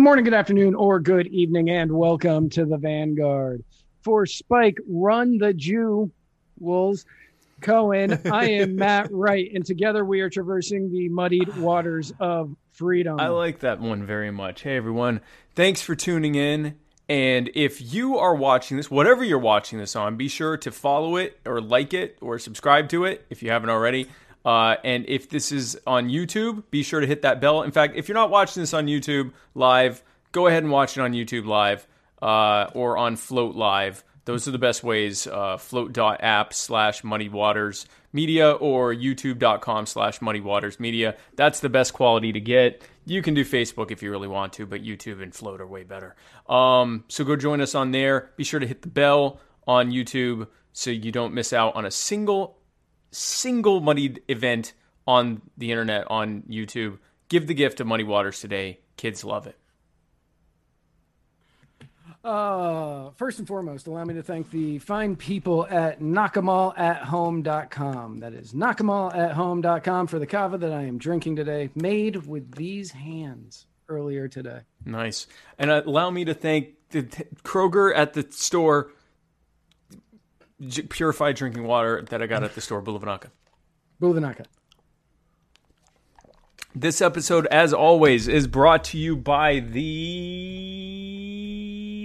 morning, good afternoon, or good evening, and welcome to the Vanguard. For Spike, run the Jew, Wolves, Cohen, I am Matt Wright, and together we are traversing the muddied waters of freedom. I like that one very much. Hey, everyone. Thanks for tuning in. And if you are watching this, whatever you're watching this on, be sure to follow it or like it or subscribe to it if you haven't already. Uh, and if this is on YouTube, be sure to hit that bell. In fact, if you're not watching this on YouTube live, go ahead and watch it on YouTube live uh, or on Flote Live. Those are the best ways. Uh, flote.app slash muddy waters media or youtube.com slash muddy waters media. That's the best quality to get. You can do Facebook if you really want to, but YouTube and Flote are way better. Um, so go join us on there. Be sure to hit the bell on YouTube so you don't miss out on a single single moneyed event on the internet on YouTube. Give the gift of Muddy Waters today. Kids love it. Uh, first and foremost, allow me to thank the fine people at knockemall.home.com. That is knockemall.home.com for the kava that I am drinking today, made with these hands earlier today. Nice. And allow me to thank the t- Kroger at the store, j- purified drinking water that I got at the store, Bulavanaka. Bulavanaka. This episode, as always, is brought to you by the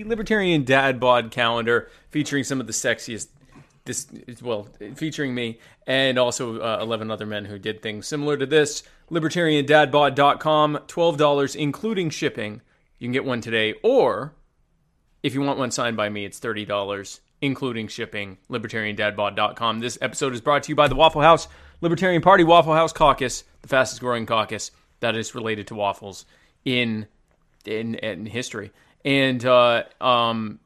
Libertarian Dad Bod calendar, featuring some of the sexiest. This well, featuring me and also uh, eleven other men who did things similar to this. LibertarianDadBod.com, twelve dollars including shipping. You can get one today, or if you want one signed by me, it's thirty dollars including shipping. LibertarianDadBod.com. This episode is brought to you by the Waffle House Libertarian Party Waffle House Caucus, the fastest growing caucus that is related to waffles in in, in history. And uh, um,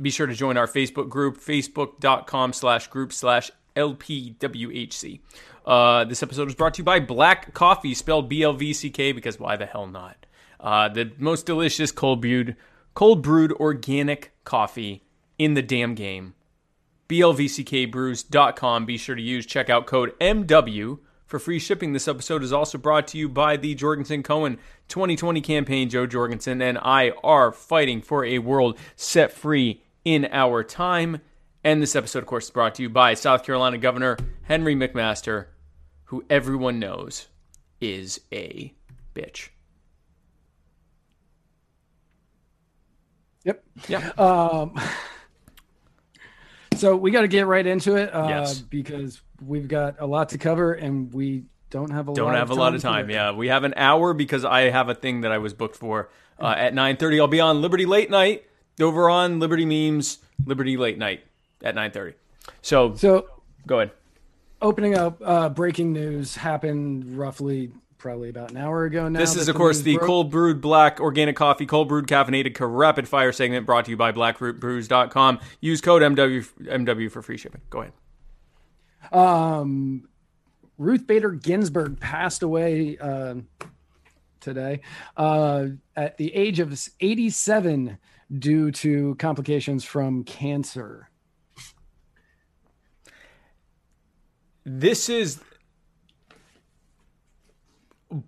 be sure to join our Facebook group, facebook.com slash group slash LPWHC. Uh, this episode is brought to you by Black Coffee, spelled B-L-V-C-K, because why the hell not? Uh, the most delicious cold brewed, cold brewed organic coffee in the damn game. BLVCKBrews.com. Be sure to use checkout code MW for free shipping. This episode is also brought to you by the Jorgensen Cohen 2020 campaign. Jo Jorgensen and I are fighting for a world set free in our time. And this episode, of course, is brought to you by South Carolina Governor Henry McMaster, who everyone knows is a bitch. Yep. Yeah. Um, so we got to get right into it uh, Yes. because we've got a lot to cover and we don't have a don't lot have a of lot of time time. Yeah, we have an hour because I have a thing that I was booked for uh, at nine thirty. I'll be on Liberty Late Night over on Liberty Memes, Liberty Late Night at nine thirty. So, So go ahead. opening up, uh, breaking news happened roughly probably about an hour ago now. This is, of course, the broke. cold brewed black organic coffee, cold brewed caffeinated rapid fire segment brought to you by blackrootbrews.com. Use code MW, MW for free shipping. Go ahead. Um, Ruth Bader Ginsburg passed away uh, today uh, at the age of 87 due to complications from cancer. This is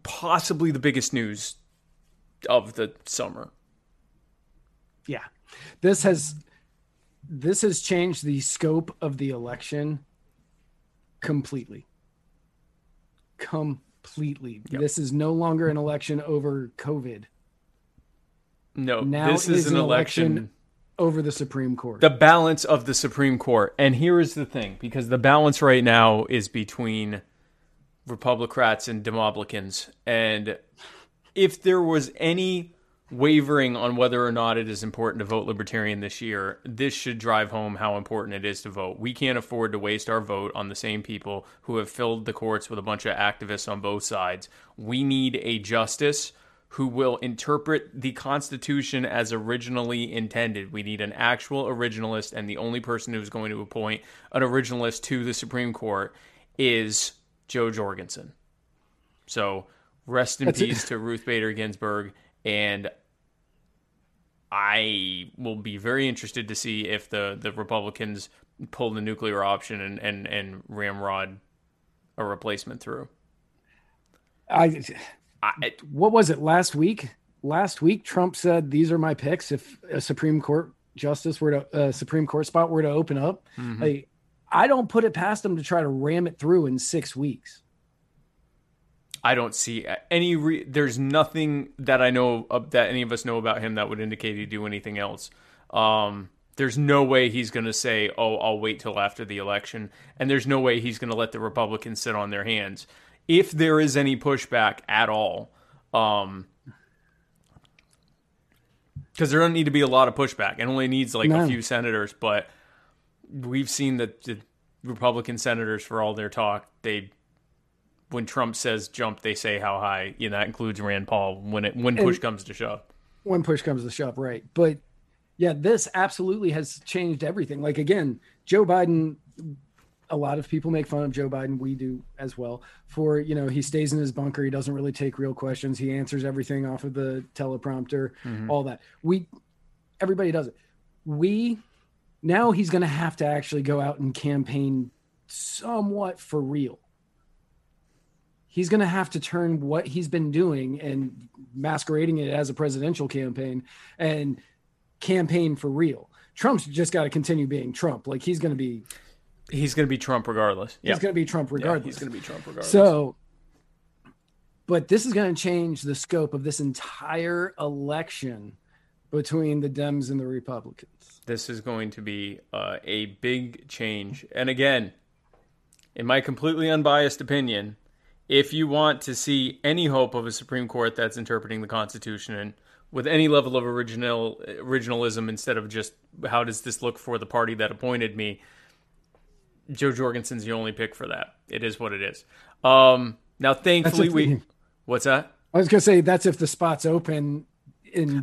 possibly the biggest news of the summer. Yeah, this has this has changed the scope of the election completely. Completely. This is no longer an election over COVID. No, Now this it is, an election over the Supreme Court. the balance of the Supreme Court. And here is the thing because the balance right now is between Republicans and Demoblicans. And if there was any wavering on whether or not it is important to vote Libertarian this year, this should drive home how important it is to vote. We can't afford to waste our vote on the same people who have filled the courts with a bunch of activists on both sides. We need a justice who will interpret the Constitution as originally intended. We need an actual originalist, and the only person who's going to appoint an originalist to the Supreme Court is Jo Jorgensen. So rest in That's it. peace to Ruth Bader Ginsburg, and I will be very interested to see if the, the Republicans pull the nuclear option and, and, and ramrod a replacement through. I I, what was it last week? last week Trump said these are my picks if a Supreme Court justice were to a Supreme Court spot were to open up. Mm-hmm. Like, I don't put it past him to try to ram it through in six weeks. I don't see any. Re- there's nothing that I know of, that any of us know about him that would indicate he'd do anything else. Um, there's no way he's going to say, "Oh, I'll wait till after the election," and there's no way he's going to let the Republicans sit on their hands. If there is any pushback at all, um, because there doesn't need to be a lot of pushback. It only needs like no. a few senators, but we've seen that the Republican senators, for all their talk, they when Trump says jump, they say how high. You know, that includes Rand Paul when it when push and comes to shove. When push comes to shove, right? But yeah, this absolutely has changed everything. Like again, Joe Biden. A lot of people make fun of Joe Biden. We do as well. For you know, he stays in his bunker. He doesn't really take real questions. He answers everything off of the teleprompter. Mm-hmm. All that. We, everybody does it. We now he's going to have to actually go out and campaign somewhat for real he's going to have to turn what he's been doing and masquerading it as a presidential campaign and campaign for real. Trump's just got to continue being Trump. Like he's going to be he's going to be Trump regardless. Yeah. He's going to be Trump regardless. Yeah, he's going to be Trump regardless. So but this is going to change the scope of this entire election between the Dems and the Republicans. This is going to be uh, a big change. And again, in my completely unbiased opinion, if you want to see any hope of a Supreme Court that's interpreting the Constitution and with any level of original originalism instead of just how does this look for the party that appointed me, Jo Jorgensen's the only pick for that. It is what it is. Um, now, thankfully, we. what's that? I was gonna say that's if the spot's open.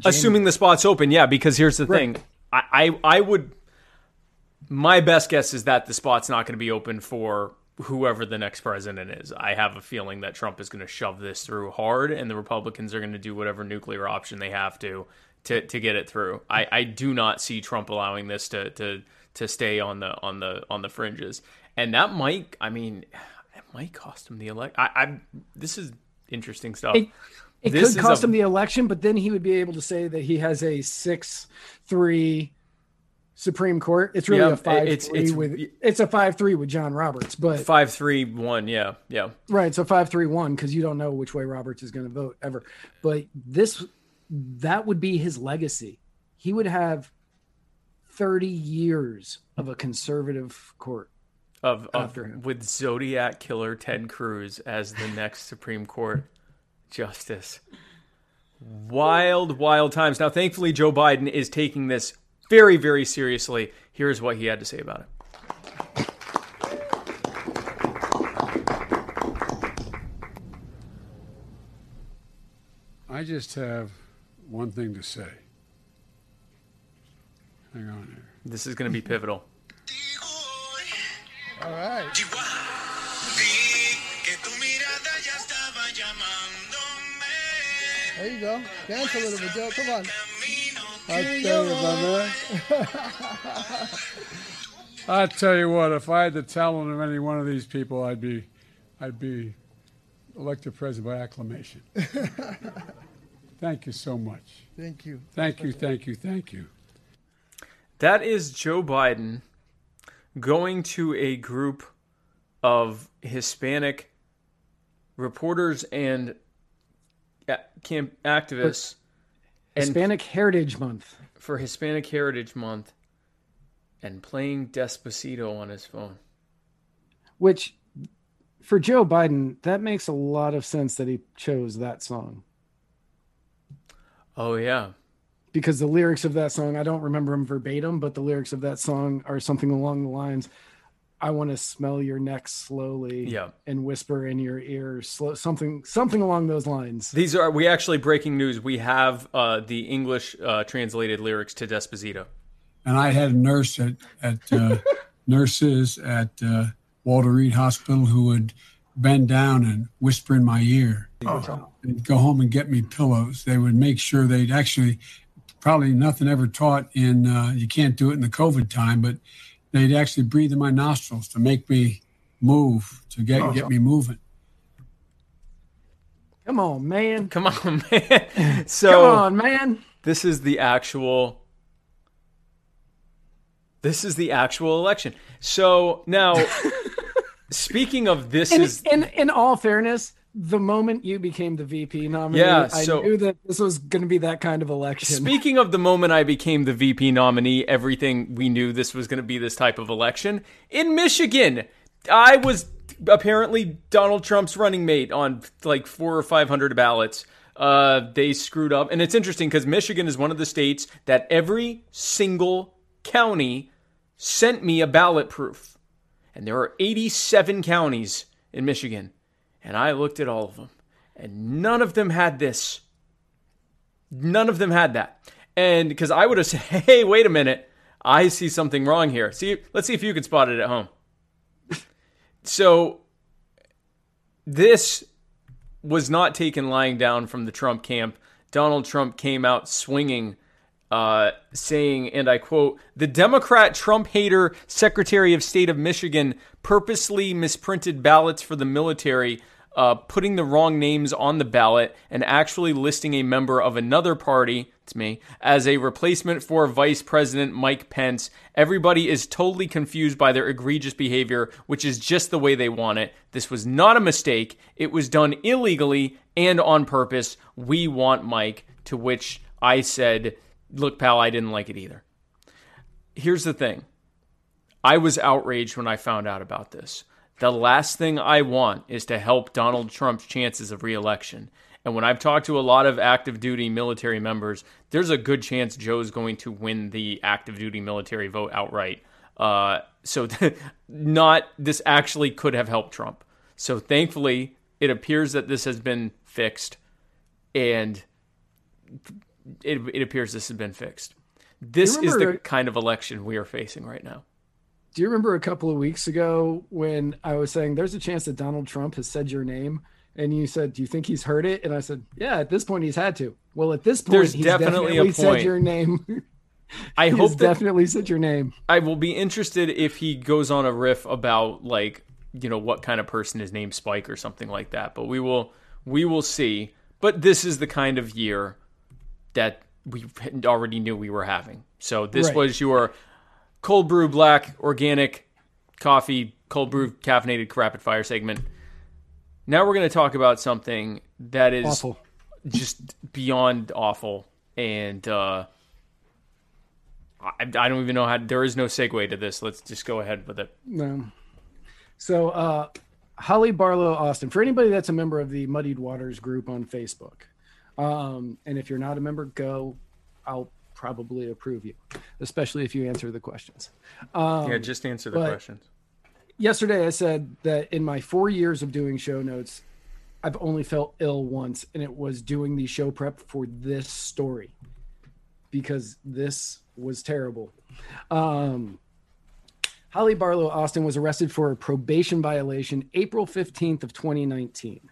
Assuming the spot's open, yeah. Because here's the right. thing, I, I I would. My best guess is that the spot's not going to be open for whoever the next president is. I have a feeling that Trump is going to shove this through hard, and the Republicans are going to do whatever nuclear option they have to to, to get it through. I, I do not see Trump allowing this to, to to stay on the on the on the fringes, and that might. I mean, it might cost him the elect. I, I this is interesting stuff. It, it could cost a, him the election, but then he would be able to say that he has a six three Supreme Court. It's really a five it's, three it's, with it's a five three with John Roberts, but five three one, yeah, yeah, right. So five three one because you don't know which way Roberts is going to vote ever. But this that would be his legacy. He would have thirty years of a conservative court of, of with Zodiac killer Ted Cruz as the next Supreme Court justice. Wild, wild times. Now, thankfully, Joe Biden is taking this very, very seriously. Here's what he had to say about it. I just have one thing to say. Hang on here. This is going to be pivotal. All right. There you go. Dance a little bit, Joe. Come on. I tell you, my man. I tell you what, if I had the talent of any one of these people, I'd be, I'd be elected president by acclamation. thank you so much. Thank you. Thank you. Thank you. Thank you. That is Joe Biden going to a group of Hispanic reporters and camp activists Hispanic Heritage Month. For Hispanic Heritage Month and playing Despacito on his phone. Which, for Joe Biden, that makes a lot of sense that he chose that song. Oh, yeah. Because the lyrics of that song, I don't remember them verbatim, but the lyrics of that song are something along the lines I want to smell your neck slowly yeah. and whisper in your ear slow, something something along those lines. These are we actually breaking news. We have uh, the English uh, translated lyrics to Despacito. And I had a nurse at at uh, nurses at uh, Walter Reed Hospital who would bend down and whisper in my ear. Oh. And go home and get me pillows. They would make sure they'd actually probably nothing ever taught in uh, you can't do it in the COVID time, but they'd actually breathe in my nostrils to make me move, to get, get me moving. Come on, man. Come on, man. So Come on, man. this is the actual this is the actual election. So now speaking of this In, is in in all fairness, the moment you became the VP nominee, Yeah, I knew that this was going to be that kind of election. Speaking of the moment I became the VP nominee, everything we knew this was going to be this type of election. In Michigan, I was apparently Donald Trump's running mate on like four or five hundred ballots. Uh, they screwed up, and it's interesting because Michigan is one of the states that every single county sent me a ballot proof, and there are eighty-seven counties in Michigan, and I looked at all of them, and none of them had this. None of them had that. And because I would have said, hey, wait a minute, I see something wrong here. See, let's see if you can spot it at home. so this was not taken lying down from the Trump camp. Donald Trump came out swinging, uh, saying, and I quote, the Democrat Trump hater Secretary of State of Michigan purposely misprinted ballots for the military uh, putting the wrong names on the ballot and actually listing a member of another party, it's me, as a replacement for Vice President Mike Pence. Everybody is totally confused by their egregious behavior, which is just the way they want it. This was not a mistake. It was done illegally and on purpose. We want Mike, to which I said, Look, pal, I didn't like it either. Here's the thing I was outraged when I found out about this. The last thing I want is to help Donald Trump's chances of reelection. And when I've talked to a lot of active duty military members, there's a good chance Jo's going to win the active duty military vote outright. Uh, so, not this actually could have helped Trump. So, thankfully, it appears that this has been fixed, and it, it appears this has been fixed. This is the kind of election we are facing right now. Do you remember a couple of weeks ago when I was saying there's a chance that Donald Trump has said your name? And you said, "Do you think he's heard it?" And I said, "Yeah, at this point he's had to." Well, at this point, There's he's definitely definitely, said your name. I hope that definitely said your name. I will be interested if he goes on a riff about like you know what kind of person is named Spike or something like that. But we will we will see. But this is the kind of year that we already knew we were having. So this Right. was your cold brew black organic coffee cold brew caffeinated rapid fire segment. Now we're going to talk about something that is Awful. just beyond awful and uh I, I don't even know how there is no segue to this let's just go ahead with it No. So, uh, Holly Barlow Austin, for anybody that's a member of the Muddied Waters group on Facebook, um, and if you're not a member, go. I'll probably approve you, especially if you answer the questions. Um, yeah just answer the questions yesterday I said that in my four years of doing show notes, I've only felt ill once, and it was doing the show prep for this story because this was terrible. Um, Holly Barlow Austin was arrested for a probation violation April 15th of 2019.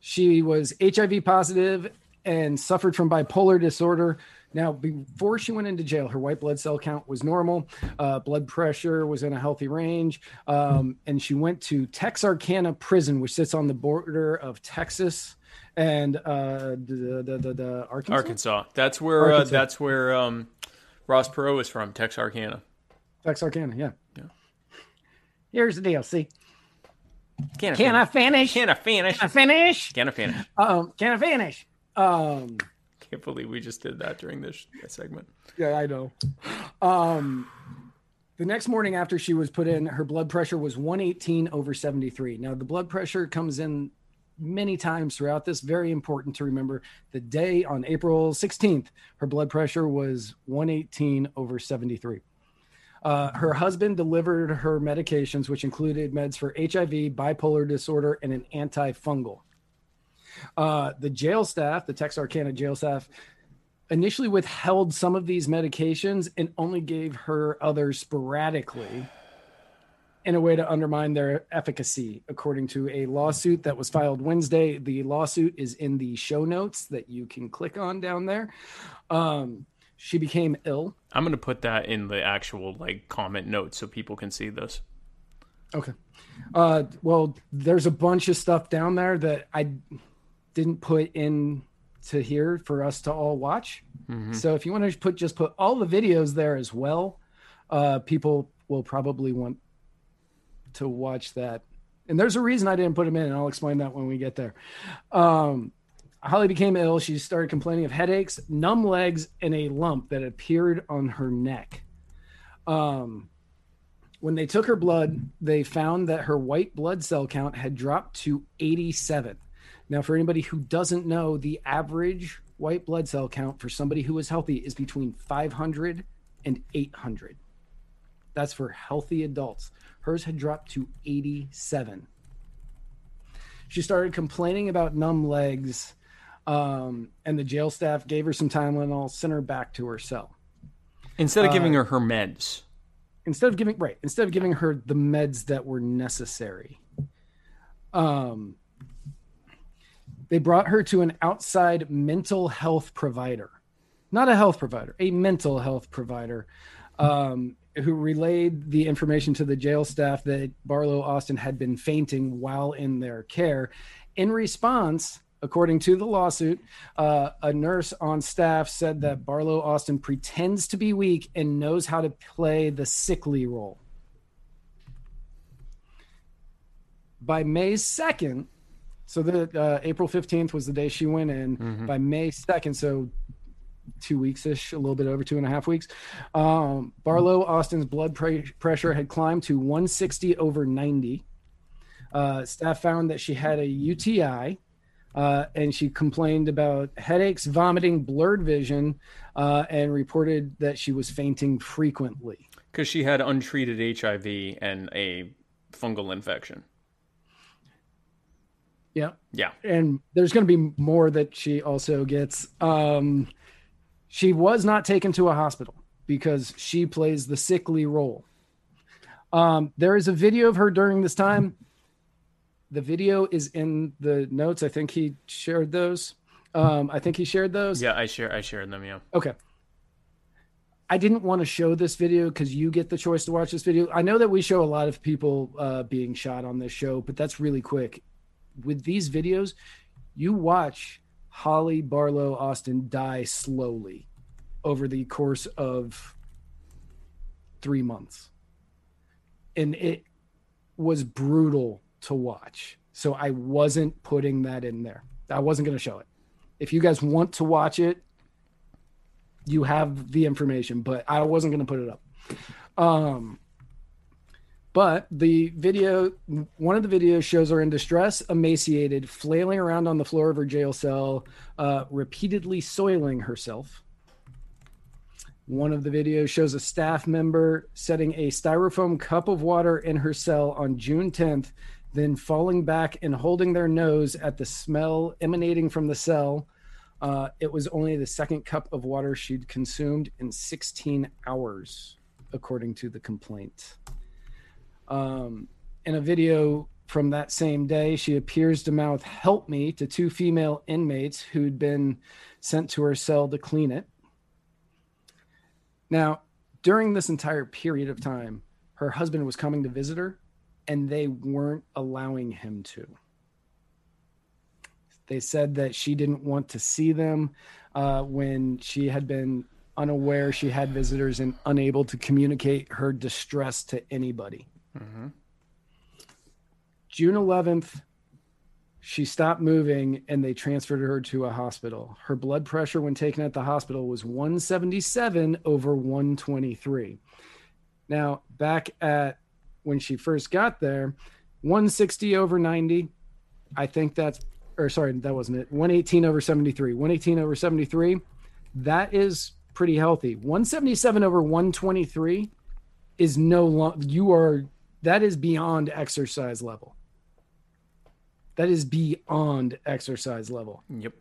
She was HIV positive and suffered from bipolar disorder. Now, before she went into jail, her white blood cell count was normal. Uh, blood pressure was in a healthy range. Um, and she went to Texarkana Prison, which sits on the border of Texas and uh, the, the, the, the Arkansas. arkansas that's where uh, that's where um ross perot is from texarkana Texarkana, yeah. Yeah. Here's the deal. See, can can I finish? can i finish Can I finish? can i finish Um, can I finish? Um, can't believe we just did that during this segment Yeah, I know. Um, the next morning after she was put in, her blood pressure was 118 over 73. Now, the blood pressure comes in many times throughout this. Very important to remember. The day on April 16th, her blood pressure was 118 over 73. Uh, her husband delivered her medications, which included meds for HIV, bipolar disorder, and an antifungal. Uh, the jail staff, the Texarkana jail staff, initially withheld some of these medications and only gave her others sporadically in a way to undermine their efficacy, according to a lawsuit that was filed Wednesday. The lawsuit is in the show notes that you can click on down there. Um, she became ill. i'm gonna put that in the actual like comment notes so people can see this Okay. Uh, well, there's a bunch of stuff down there that I didn't put in to here for us to all watch. Mm-hmm. So if you want to put just put all the videos there as well, uh, people will probably want to watch that. And there's a reason I didn't put them in, and I'll explain that when we get there. Um, Holly became ill. She started complaining of headaches, numb legs, and a lump that appeared on her neck. Um, when they took her blood, they found that her white blood cell count had dropped to 87. Now, for anybody who doesn't know, the average white blood cell count for somebody who is healthy is between 500 and 800. That's for healthy adults. Hers had dropped to 87. She started complaining about numb legs, um, and the jail staff gave her some Tylenol, sent her back to her cell. Instead of giving uh, her her meds instead of giving right instead of giving her the meds that were necessary um they brought her to an outside mental health provider not a health provider a mental health provider um who relayed the information to the jail staff that barlow austin had been fainting while in their care in response According to the lawsuit, uh, a nurse on staff said that Barlow Austin pretends to be weak and knows how to play the sickly role. By May 2nd, so the uh, April 15th was the day she went in. Mm-hmm. By May 2nd, so two weeks ish, a little bit over two and a half weeks, um, Barlow Austin's blood pre- pressure had climbed to 160 over 90. Uh, staff found that she had a UTI uh, and she complained about headaches, vomiting, blurred vision, uh, and reported that she was fainting frequently. Because she had untreated HIV and a fungal infection. Yeah. Yeah. And there's going to be more that she also gets. Um, she was not taken to a hospital because she plays the sickly role. Um, there is a video of her during this time the video is in the notes. I think he shared those. Um, I think he shared those. Yeah, I share. I shared them. Yeah. Okay. I didn't want to show this video because you get the choice to watch this video. I know that we show a lot of people uh, being shot on this show, but that's really quick. With these videos, you watch Holly Barlow Austin die slowly over the course of three months. And it was brutal to watch. So I wasn't putting that in there. I wasn't going to show it. If you guys want to watch it, you have the information, but I wasn't going to put it up. Um, but the video, one of the videos shows her in distress, emaciated, flailing around on the floor of her jail cell, uh, repeatedly soiling herself. One of the videos shows a staff member setting a styrofoam cup of water in her cell on June 10th then falling back and holding their nose at the smell emanating from the cell. Uh, it was only the second cup of water she'd consumed in 16 hours, according to the complaint. Um, in a video from that same day, she appears to mouth, Help me, to two female inmates who'd been sent to her cell to clean it. Now, during this entire period of time, her husband was coming to visit her and they weren't allowing him to. They said that she didn't want to see them uh, when she had been unaware she had visitors and unable to communicate her distress to anybody. Mm-hmm. June 11th, she stopped moving and they transferred her to a hospital. Her blood pressure when taken at the hospital was 177 over 123. Now, back at when she first got there 160 over 90 i think that's or sorry that wasn't it 118 over 73 118 over 73 that is pretty healthy 177 over 123 is no long you are that is beyond exercise level that is beyond exercise level yep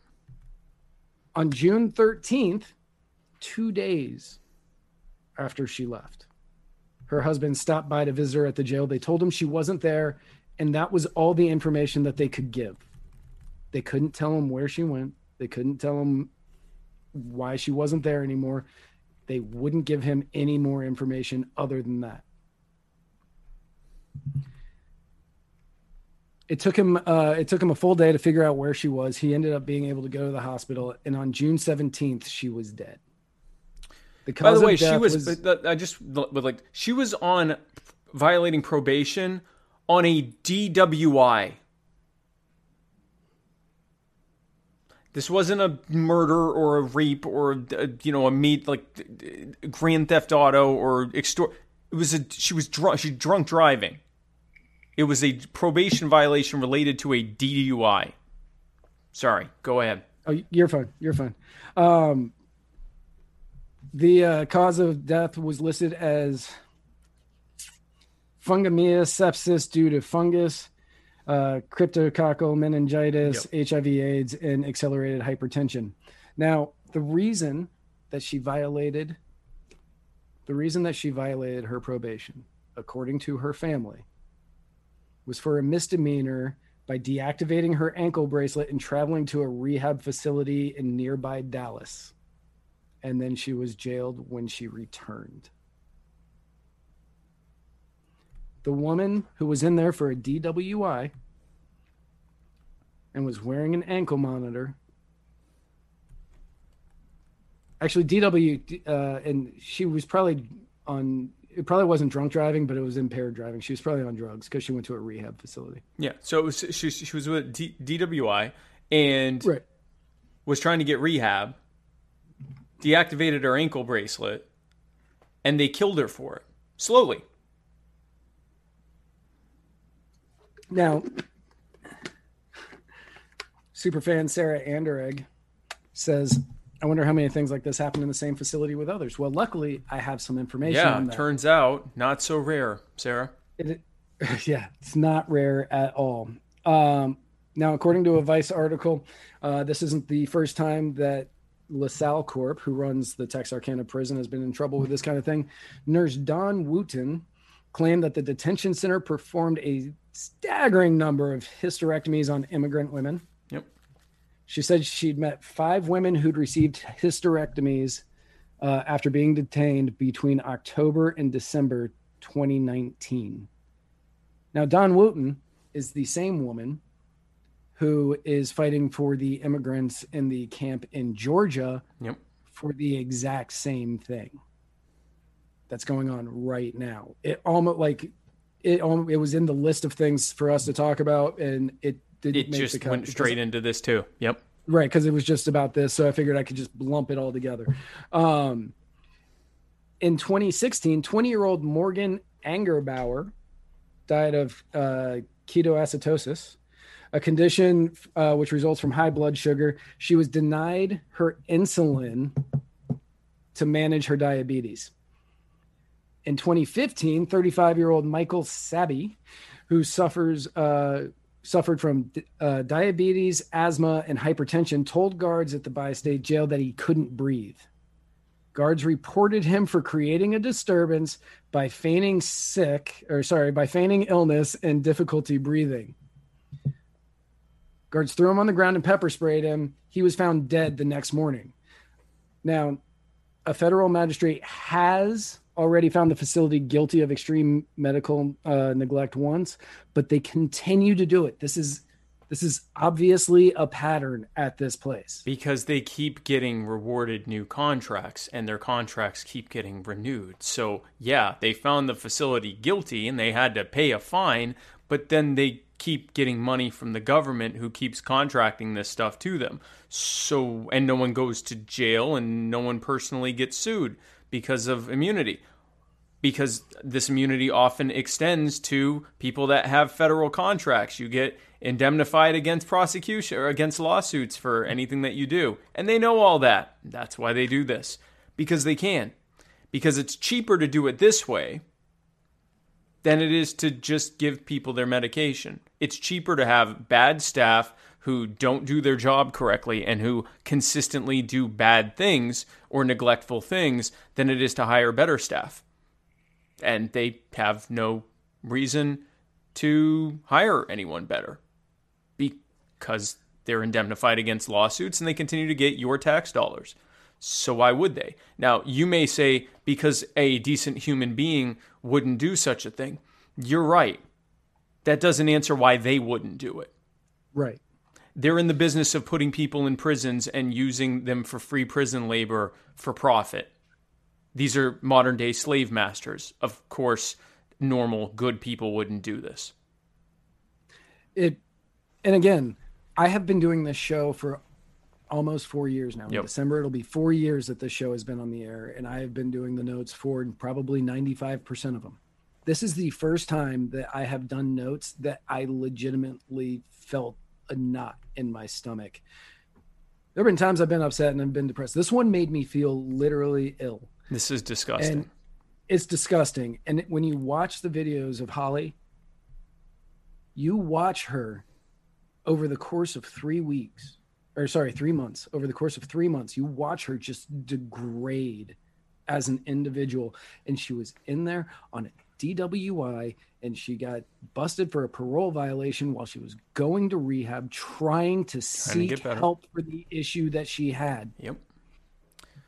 on june 13th two days after she left her husband stopped by to visit her at the jail. They told him she wasn't there, and that was all the information that they could give. They couldn't tell him where she went. They couldn't tell him why she wasn't there anymore. They wouldn't give him any more information other than that. It took him uh, it took him a full day to figure out where she was. He ended up being able to go to the hospital, and on June seventeenth, she was dead. The By the way, she was, was I just but like she was on violating probation on a DWI. This wasn't a murder or a rape or a, you know a meat like grand theft auto or extort. It was a she was drunk. She drunk driving. It was a probation violation related to a DUI. Sorry, go ahead. Oh, you're fine. You're fine. Um, the uh, cause of death was listed as fungemia sepsis due to fungus, uh, cryptococcal meningitis, yep. HIV/AIDS, and accelerated hypertension. Now, the reason that she violated the reason that she violated her probation, according to her family, was for a misdemeanor by deactivating her ankle bracelet and traveling to a rehab facility in nearby Dallas. And then she was jailed when she returned. The woman who was in there for a DWI and was wearing an ankle monitor. Actually, DW, uh, and she was probably on it probably wasn't drunk driving, but it was impaired driving. She was probably on drugs because she went to a rehab facility. Yeah, so it was she, she was with D, DWI and right. was trying to get rehab. Deactivated her ankle bracelet, and they killed her for it slowly. Now, super fan Sarah Anderegg says I wonder how many things like this happen in the same facility with others. Well, luckily, I have some information. Yeah, turns out not so rare, Sarah. It, yeah, it's not rare at all. Um, now, according to a Vice article, uh, this isn't the first time that LaSalle Corp, who runs the Texarkana prison, has been in trouble with this kind of thing. Nurse Dawn Wooten claimed that the detention center performed a staggering number of hysterectomies on immigrant women. She said she'd met five women who'd received hysterectomies uh, after being detained between October and December 2019. Now, Dawn Wooten is the same woman who is fighting for the immigrants in the camp in Georgia yep. for the exact same thing that's going on right now. It almost like it it was in the list of things for us to talk about, and it didn't. It just went straight into this too. Yep. Right, because it was just about this, so I figured I could just lump it all together. Um, in 2016, 20 year old Morgan Angerbauer died of uh, ketoacidosis, a condition uh, which results from high blood sugar. She was denied her insulin to manage her diabetes. In 2015, 35 year old Michael Sabbie, who suffers uh, suffered from uh, diabetes, asthma, and hypertension, told guards at the bi state jail that he couldn't breathe. Guards reported him for creating a disturbance by feigning sick, or sorry, by feigning illness and difficulty breathing. Guards threw him on the ground and pepper sprayed him. He was found dead the next morning. Now, a federal magistrate has already found the facility guilty of extreme medical uh, neglect once, but they continue to do it. This is this is obviously a pattern at this place because they keep getting rewarded new contracts and their contracts keep getting renewed. So, yeah, they found the facility guilty and they had to pay a fine, but then they keep getting money from the government who keeps contracting this stuff to them. So, and no one goes to jail and no one personally gets sued because of immunity. Because this immunity often extends to people that have federal contracts. You get indemnified against prosecution or against lawsuits for anything that you do. And they know all that. That's why they do this. Because they can. Because it's cheaper to do it this way than it is to just give people their medication. It's cheaper to have bad staff who don't do their job correctly and who consistently do bad things or neglectful things than it is to hire better staff. And they have no reason to hire anyone better because they're indemnified against lawsuits and they continue to get your tax dollars. So why would they? Now, you may say because a decent human being wouldn't do such a thing. You're right. that doesn't answer why they wouldn't do it. Right. They're in the business of putting people in prisons and using them for free prison labor for profit. These are modern day slave masters. Of course, normal, good people wouldn't do this. It, and again, I have been doing this show for almost four years now. In Yep. December, it'll be four years that this show has been on the air, and I have been doing the notes for probably 95% of them. This is the first time that I have done notes that I legitimately felt a knot in my stomach. There have been times I've been upset and I've been depressed. This one made me feel literally ill. This is disgusting. And it's disgusting. And when you watch the videos of Holly, you watch her over the course of three weeks, or sorry, three months, over the course of three months, you watch her just degrade as an individual. And she was in there on a DWI and she got busted for a parole violation while she was going to rehab, trying to to seek better. help for the issue that she had yep.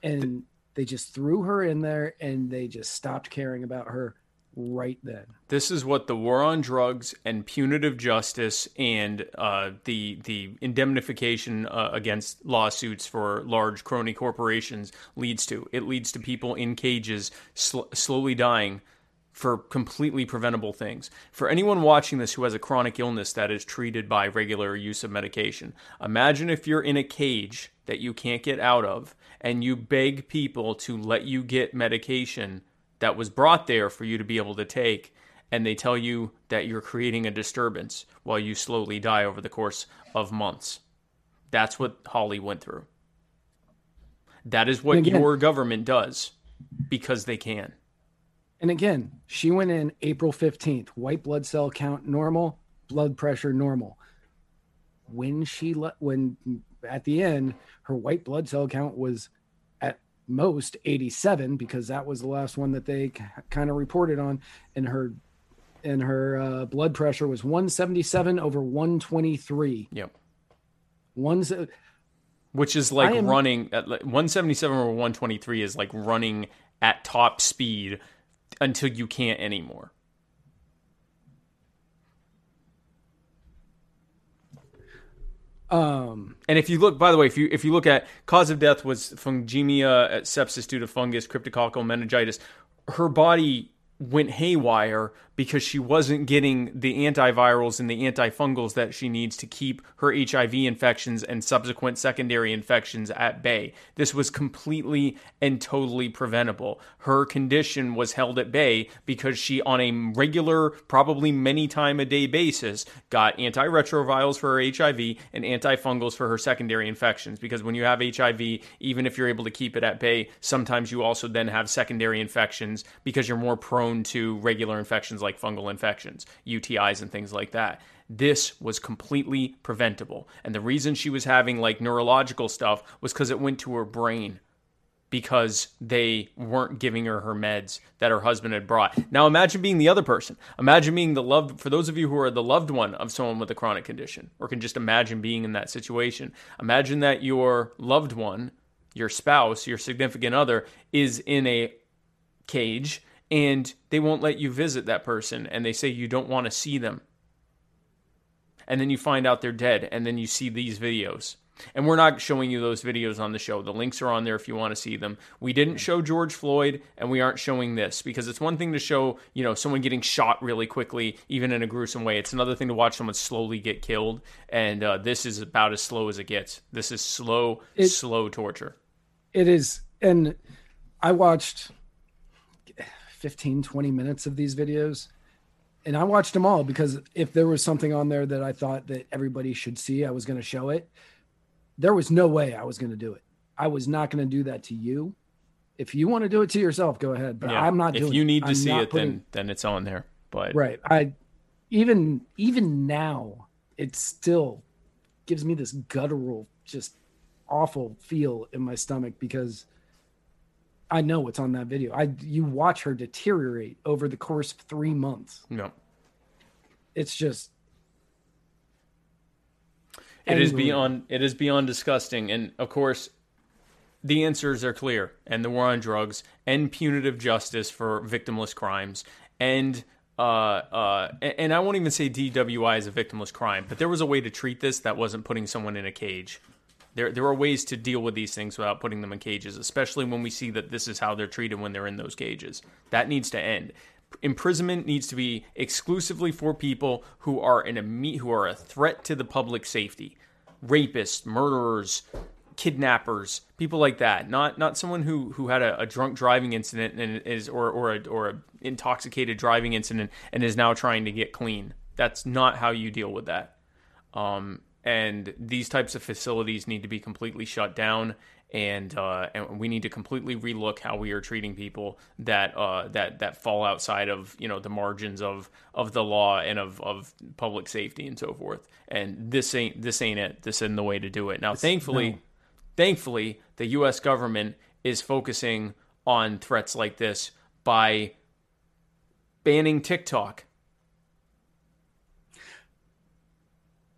and they just threw her in there and they just stopped caring about her right then. This is what the war on drugs and punitive justice and uh, the the indemnification uh, against lawsuits for large crony corporations leads to. It leads to people in cages sl- slowly dying for completely preventable things. For anyone watching this who has a chronic illness that is treated by regular use of medication, imagine if you're in a cage that you can't get out of and you beg people to let you get medication that was brought there for you to be able to take and they tell you that you're creating a disturbance while you slowly die over the course of months. That's what Holly went through. That is what again- your government does because they can. And again, she went in April 15th, white blood cell count normal, blood pressure normal. When she let when at the end her white blood cell count was at most 87 because that was the last one that they kind of reported on and her and her uh, blood pressure was 177 over 123. Yep. One Which is like am- running at like 177 or 123 is like running at top speed until you can't anymore. um And if you look, by the way, if you if you look at cause of death was fungemia, sepsis due to fungus, cryptococcal meningitis. Her body went haywire because she wasn't getting the antivirals and the antifungals that she needs to keep her HIV infections and subsequent secondary infections at bay. This was completely and totally preventable. Her condition was held at bay because she, on a regular, probably many time a day basis, got antiretrovirals for her HIV and antifungals for her secondary infections. Because when you have HIV, even if you're able to keep it at bay, sometimes you also then have secondary infections because you're more prone to regular infections like fungal infections, UTIs, and things like that. This was completely preventable. And the reason she was having like neurological stuff was because it went to her brain because they weren't giving her her meds that her husband had brought. Now imagine being the other person. Imagine being the loved for those of you who are the loved one of someone with a chronic condition or can just imagine being in that situation. Imagine that your loved one, your spouse, your significant other is in a cage and they won't let you visit that person and they say you don't want to see them. And then you find out they're dead and then you see these videos. And we're not showing you those videos on the show. The links are on there if you want to see them. We didn't show George Floyd and we aren't showing this because it's one thing to show, you know, someone getting shot really quickly, even in a gruesome way. It's another thing to watch someone slowly get killed. And uh, this is about as slow as it gets. This is slow, It- slow torture. it is and i watched 15 20 minutes of these videos and i watched them all because if there was something on there that i thought that everybody should see i was going to show it there was no way i was going to do it i was not going to do that to you if you want to do it to yourself go ahead but Yeah. i'm not doing. if you it. need to I'm see it, putting- then then it's on there. But right i even even now it still gives me this guttural just awful feel in my stomach because i know what's on that video i you watch her deteriorate over the course of three months no. it's just It is angry. beyond it is beyond disgusting, and of course, the answers are clear. And the war on drugs, and punitive justice for victimless crimes, and uh, uh, and, and I won't even say DWI is a victimless crime, but there was a way to treat this that wasn't putting someone in a cage. There, there are ways to deal with these things without putting them in cages, especially when we see that this is how they're treated when they're in those cages. That needs to end. Imprisonment needs to be exclusively for people who are an who are a threat to the public safety, rapists, murderers, kidnappers, people like that. Not not someone who who had a, a drunk driving incident and is or or a, or a intoxicated driving incident and is now trying to get clean. That's not how you deal with that. Um, and these types of facilities need to be completely shut down and uh, and we need to completely relook how we are treating people that uh, that that fall outside of you know the margins of of the law and of, of public safety and so forth. And this ain't this ain't it. This isn't the way to do it. Now, it's, thankfully, no. thankfully, the U.S. government is focusing on threats like this by banning TikTok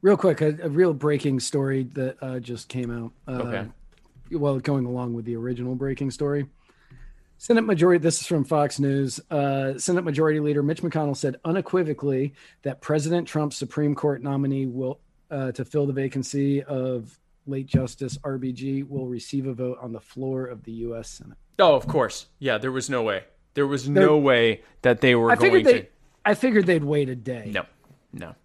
Real quick, a, a real breaking story that uh, just came out. Uh, okay. Well, going along with the original breaking story. Senate Majority, this is from Fox News. Uh, Senate Majority Leader Mitch McConnell said unequivocally that President Trump's Supreme Court nominee will uh, to fill the vacancy of late Justice RBG will receive a vote on the floor of the U.S. Senate. Oh, of course. Yeah, there was no way. There was no way that they were I going they, to. I figured they'd wait a day. No, no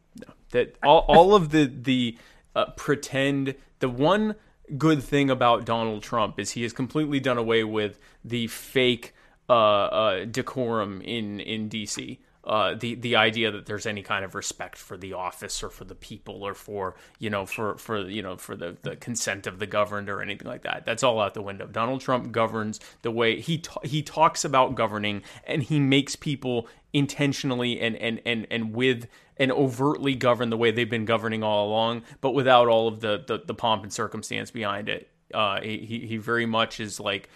that all, all of the the uh, pretend the one good thing about Donald Trump is he has completely done away with the fake uh, uh, decorum in in DC. Uh, the the idea that there's any kind of respect for the office or for the people or for you know for for you know for the, the consent of the governed or anything like that that's all out the window Donald Trump governs the way he ta- he talks about governing and he makes people intentionally and and and and with and overtly govern the way they've been governing all along, but without all of the the, the pomp and circumstance behind it. Uh, he he very much is like,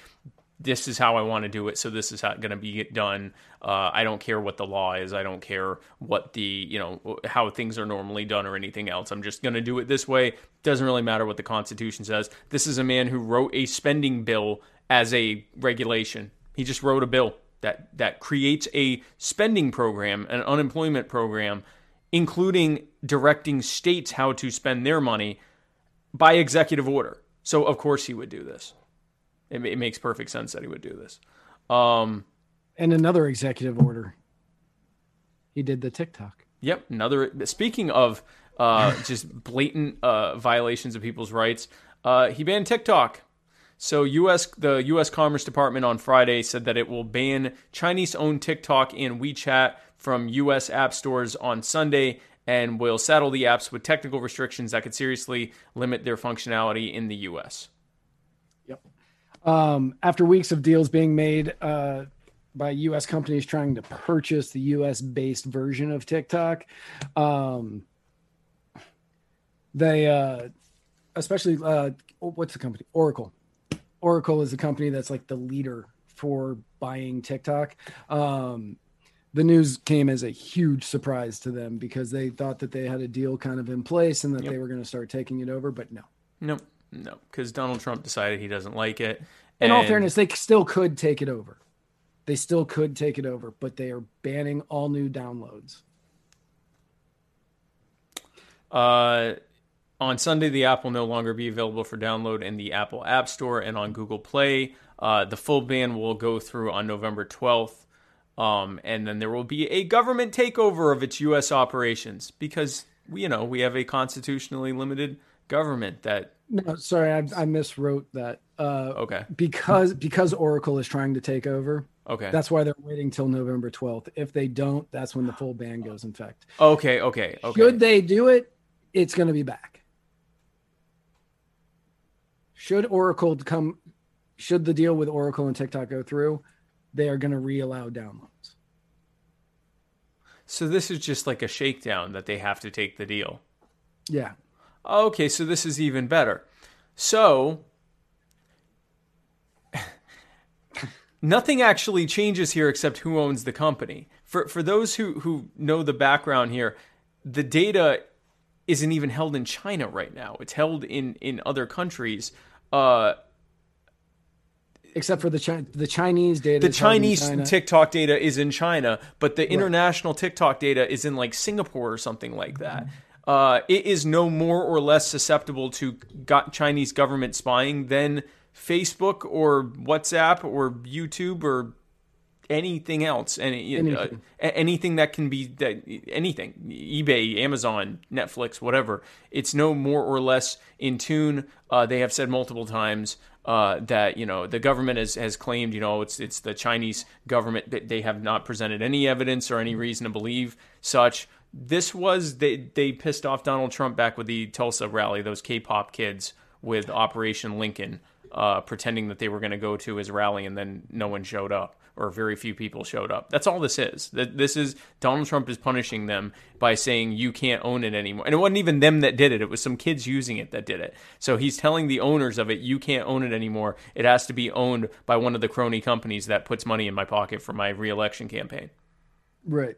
this is how I want to do it, so this is going to be done. Uh, I don't care what the law is. I don't care what the you know how things are normally done or anything else. I'm just going to do it this way. Doesn't really matter what the Constitution says. This is a man who wrote a spending bill as a regulation. He just wrote a bill that that creates a spending program, an unemployment program including directing states how to spend their money by executive order. So, of course, he would do this. It, it makes perfect sense that he would do this. Um, and another executive order. He did the TikTok. Yep. Another. Speaking of uh, just blatant uh, violations of people's rights, uh, he banned TikTok. So, U.S. the U.S. Commerce Department on Friday said that it will ban Chinese-owned TikTok and WeChat from U.S. app stores on Sunday and will saddle the apps with technical restrictions that could seriously limit their functionality in the U.S. Um, after weeks of deals being made uh, by U.S. companies trying to purchase the U.S.-based version of TikTok, um, they, uh, especially, uh, what's the company? Oracle. Oracle is a company that's like the leader for buying TikTok. Um, the news came as a huge surprise to them because they thought that they had a deal kind of in place and that yep. they were going to start taking it over, but no. No, no, because Donald Trump decided he doesn't like it. In all fairness, they still could take it over. They still could take it over, but they are banning all new downloads. Uh, on Sunday, the app will no longer be available for download in the Apple App Store and on Google Play. Uh, the full ban will go through on November 12th. Um, and then there will be a government takeover of its U.S. operations because you know we have a constitutionally limited government that. No, sorry, I, I miswrote that. Uh, okay. Because because Oracle is trying to take over. Okay. That's why they're waiting till November 12th. If they don't, that's when the full ban goes in effect. Okay. Okay. Okay. Should they do it, it's going to be back. Should Oracle come, should the deal with Oracle and TikTok go through, they are going to re-allow downloads. So this is just like a shakedown that they have to take the deal. Yeah. Okay, so this is even better. So nothing actually changes here except who owns the company. For for those who who know the background here, the data isn't even held in China right now. It's held in in other countries. Uh, except for the Chi- the Chinese data. The is held in Chinese. TikTok data is in China, but the international TikTok data is in like Singapore or something like that. Uh, it is no more or less susceptible to Chinese government spying than Facebook or WhatsApp or YouTube or anything else. Any, uh, Anything. a- anything that can be that anything eBay, Amazon, Netflix, whatever. It's no more or less in tune. Uh, they have said multiple times uh, that you know the government has, has claimed you know it's it's the Chinese government that they have not presented any evidence or any reason to believe such. This was they they pissed off Donald Trump back with the Tulsa rally. Those K-pop kids with Operation Lincoln, uh, pretending that they were going to go to his rally and then no one showed up or very few people showed up. That's all this is. This is Donald Trump is punishing them by saying you can't own it anymore. And it wasn't even them that did it. It was some kids using it that did it. So he's telling the owners of it you can't own it anymore. It has to be owned by one of the crony companies that puts money in my pocket for my reelection campaign. Right.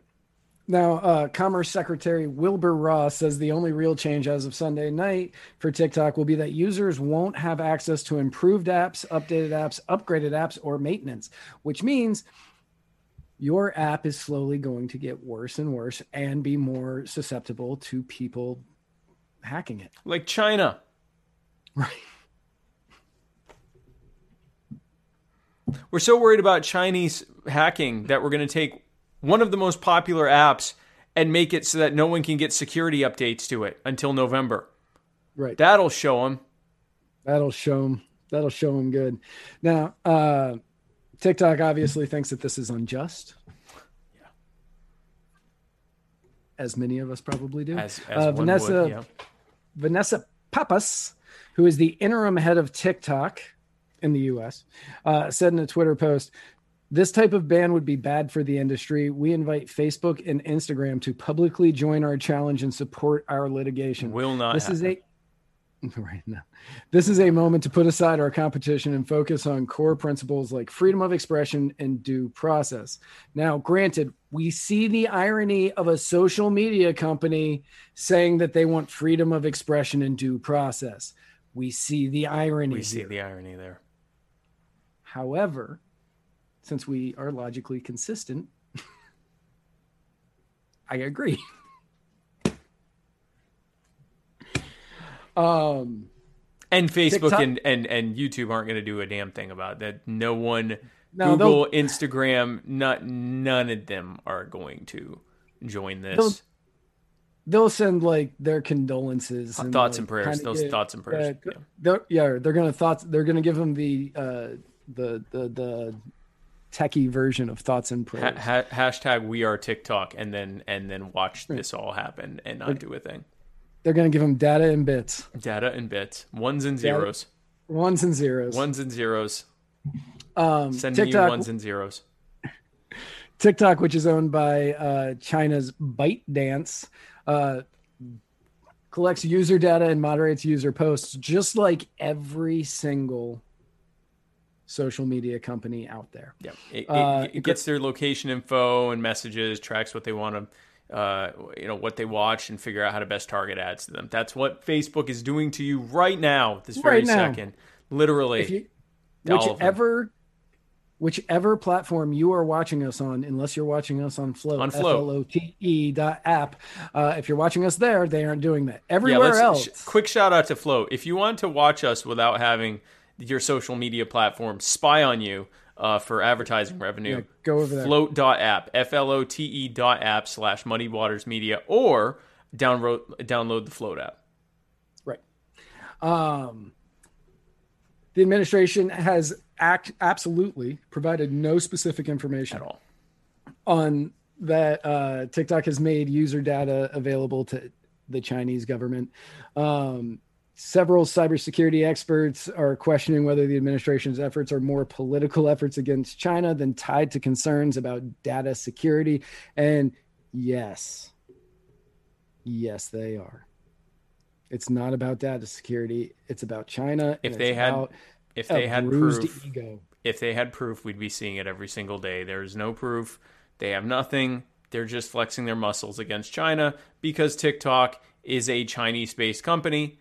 Now, uh, Commerce Secretary Wilbur Ross says the only real change as of Sunday night for TikTok will be that users won't have access to improved apps, updated apps, upgraded apps, or maintenance, which means your app is slowly going to get worse and worse and be more susceptible to people hacking it. Like China. Right. We're so worried about Chinese hacking that we're going to take one of the most popular apps and make it so that no one can get security updates to it until November. Right. That'll show them. That'll show them. That'll show them good. Now, uh, TikTok obviously thinks that this is unjust. Yeah. As many of us probably do. As, as Uh, Vanessa would, yeah. Vanessa Pappas, who is the interim head of TikTok in the US, uh, said in a Twitter post, this type of ban would be bad for the industry. We invite Facebook and Instagram to publicly join our challenge and support our litigation. Will not This is a right now. This is a moment to put aside our competition and focus on core principles like freedom of expression and due process. Now, granted, we see the irony of a social media company saying that they want freedom of expression and due process. We see the irony. We see here. the irony there. However, since we are logically consistent, I agree. um, And Facebook TikTok- and, and, and YouTube aren't going to do a damn thing about that. No one, No, Google, Instagram, not none of them are going to join They'll- this. they'll send like their condolences, and, thoughts like, and prayers. Those get- thoughts and prayers. Yeah, yeah. they're, yeah, they're gonna thoughts. They're gonna give them the uh, the the the techie version of thoughts and Ha- prayers. ha- hashtag we are TikTok, and then and then watch this all happen and not do a thing. They're gonna give them data and bits, Data and bits, ones and Data- zeros, ones and zeros. ones and zeros. um, Sending TikTok, you ones and zeros. TikTok, which is owned by uh, China's ByteDance, uh, collects user data and moderates user posts, just like every single social media company out there. Yeah, it, it, Uh, it gets their location info and messages, tracks what they want to, uh, you know, what they watch, and figure out how to best target ads to them. That's what Facebook is doing to you right now, this very Right now. second, literally. If you, whichever whichever platform you are watching us on, unless you're watching us on Flote, On Flote. F-L-O-T-E E dot app. Uh, if you're watching us there, they aren't doing that. Everywhere let's, else, sh- quick shout out to Flote. If you want to watch us without having your social media platform spy on you uh, for advertising revenue, Yeah, go over there. Flote.app, F L O T E dot app slash Muddy Waters Media, or download download the Flote app. right? Um, the administration has act absolutely provided no specific information At all. on that uh, TikTok has made user data available to the Chinese government. Um, several cybersecurity experts are questioning whether the administration's efforts are more political efforts against China than tied to concerns about data security. And yes, yes, they are. It's not about data security. It's about China. If they had- If they had proof, ego. if they had proof, we'd be seeing it every single day. There's no proof. They have nothing. They're just flexing their muscles against China because TikTok is a Chinese based company,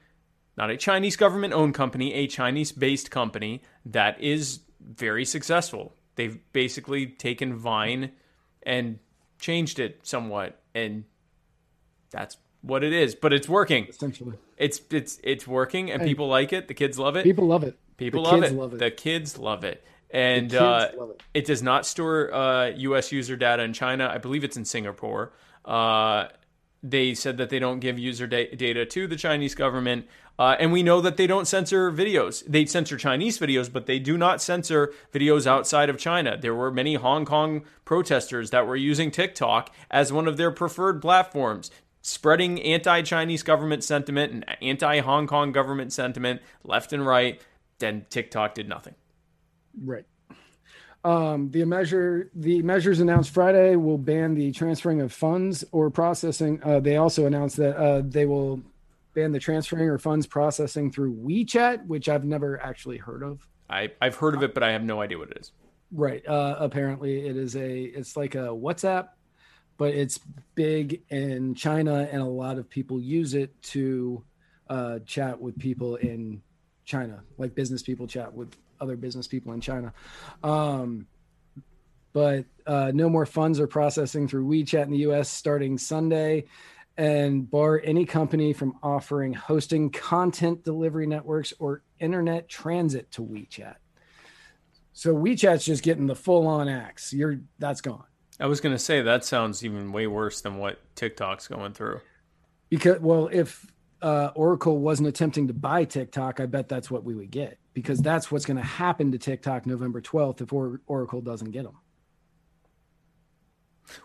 not a Chinese government owned company, a Chinese based company that is very successful. They've basically taken Vine and changed it somewhat, and that's what it is. But it's working. Essentially, It's it's it's working, and people like it. The kids love it. people love it. People The love kids it. love it. The kids love it. And uh, love it. it does not store uh, U.S. user data in China. I believe it's in Singapore. Uh, they said that they don't give user da- data to the Chinese government. Uh, and we know that they don't censor videos. They censor Chinese videos, but they do not censor videos outside of China. There were many Hong Kong protesters that were using TikTok as one of their preferred platforms, spreading anti Chinese government sentiment and anti Hong Kong government sentiment left and right. Then TikTok did nothing. Right. Um, the measure, the measures announced Friday will ban the transferring of funds or processing. Uh, they also announced that uh, they will ban the transferring or funds processing through WeChat, which I've never actually heard of. I, I've heard of it, but I have no idea what it is. Right. Uh, apparently, it is a. It's like a WhatsApp, but it's big in China, and a lot of people use it to uh, chat with people in China, like business people chat with other business people in China. Um, but uh, no more funds are processing through WeChat in the U.S. starting Sunday, and bar any company from offering hosting content delivery networks or internet transit to WeChat. So WeChat's just getting the full on axe. You're that's gone. I was going to say that sounds even way worse than what TikTok's going through. Because well, if uh, Oracle wasn't attempting to buy TikTok, I bet that's what we would get because that's what's going to happen to TikTok November 12th if or- Oracle doesn't get them.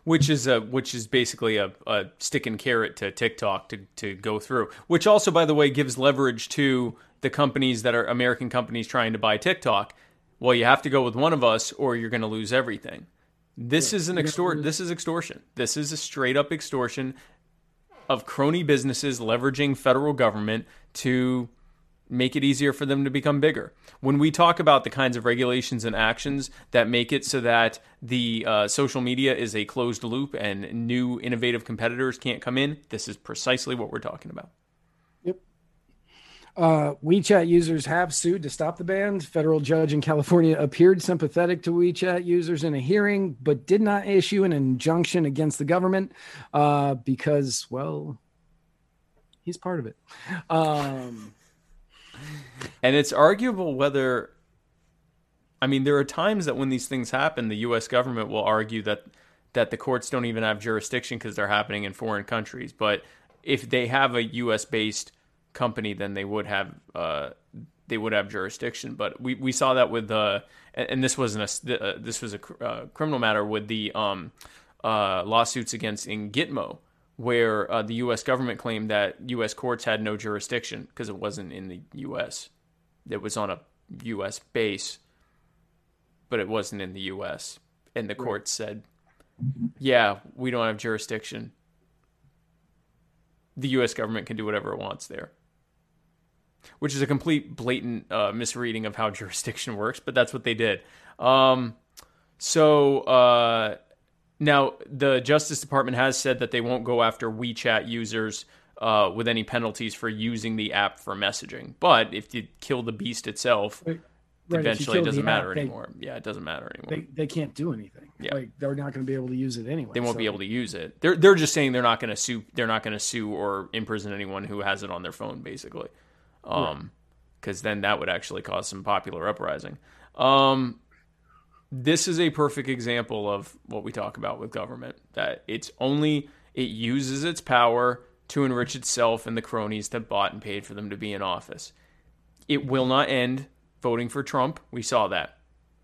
Which is a which is basically a, a stick and carrot to TikTok to to go through. Which also, by the way, gives leverage to the companies that are American companies trying to buy TikTok. Well, you have to go with one of us, or you're going to lose everything. This is an extort. This is extortion. This is a straight up extortion of crony businesses leveraging federal government to make it easier for them to become bigger. When we talk about the kinds of regulations and actions that make it so that the uh, social media is a closed loop and new innovative competitors can't come in, this is precisely what we're talking about. Yep. Uh, WeChat users have sued to stop the ban. Federal judge in California appeared sympathetic to WeChat users in a hearing, but did not issue an injunction against the government uh, because, well, he's part of it. Um, And it's arguable whether, I mean, there are times that when these things happen, the U.S. government will argue that that the courts don't even have jurisdiction because they're happening in foreign countries. But if they have a U.S. based company, then they would have uh, they would have jurisdiction. But we, we saw that with uh, and, and this wasn't a uh, this was a uh, criminal matter with the um, uh, lawsuits against in Gitmo where uh, the U.S. government claimed that U.S. courts had no jurisdiction because it wasn't in the U.S. It was on a U.S. base, but it wasn't in the U.S. And the court said, "Yeah, we don't have jurisdiction. The U.S. government can do whatever it wants there." Which is a complete blatant uh, misreading of how jurisdiction works, but that's what they did. Um, so uh, now, the Justice Department has said that they won't go after WeChat users uh, with any penalties for using the app for messaging. But if you kill the beast itself, Right, eventually it doesn't matter app, they- anymore. yeah, it doesn't matter anymore. They, they can't do anything. Yeah. Like they're not going to be able to use it anyway. They won't so- be able to use it. They're they're just saying they're not going to sue. They're not going to sue or imprison anyone who has it on their phone, basically. Um, because then that would actually cause some popular uprising. Um, this is a perfect example of what we talk about with government that it's only it uses its power to enrich itself and the cronies that bought and paid for them to be in office. It will not end voting for Trump. We saw that.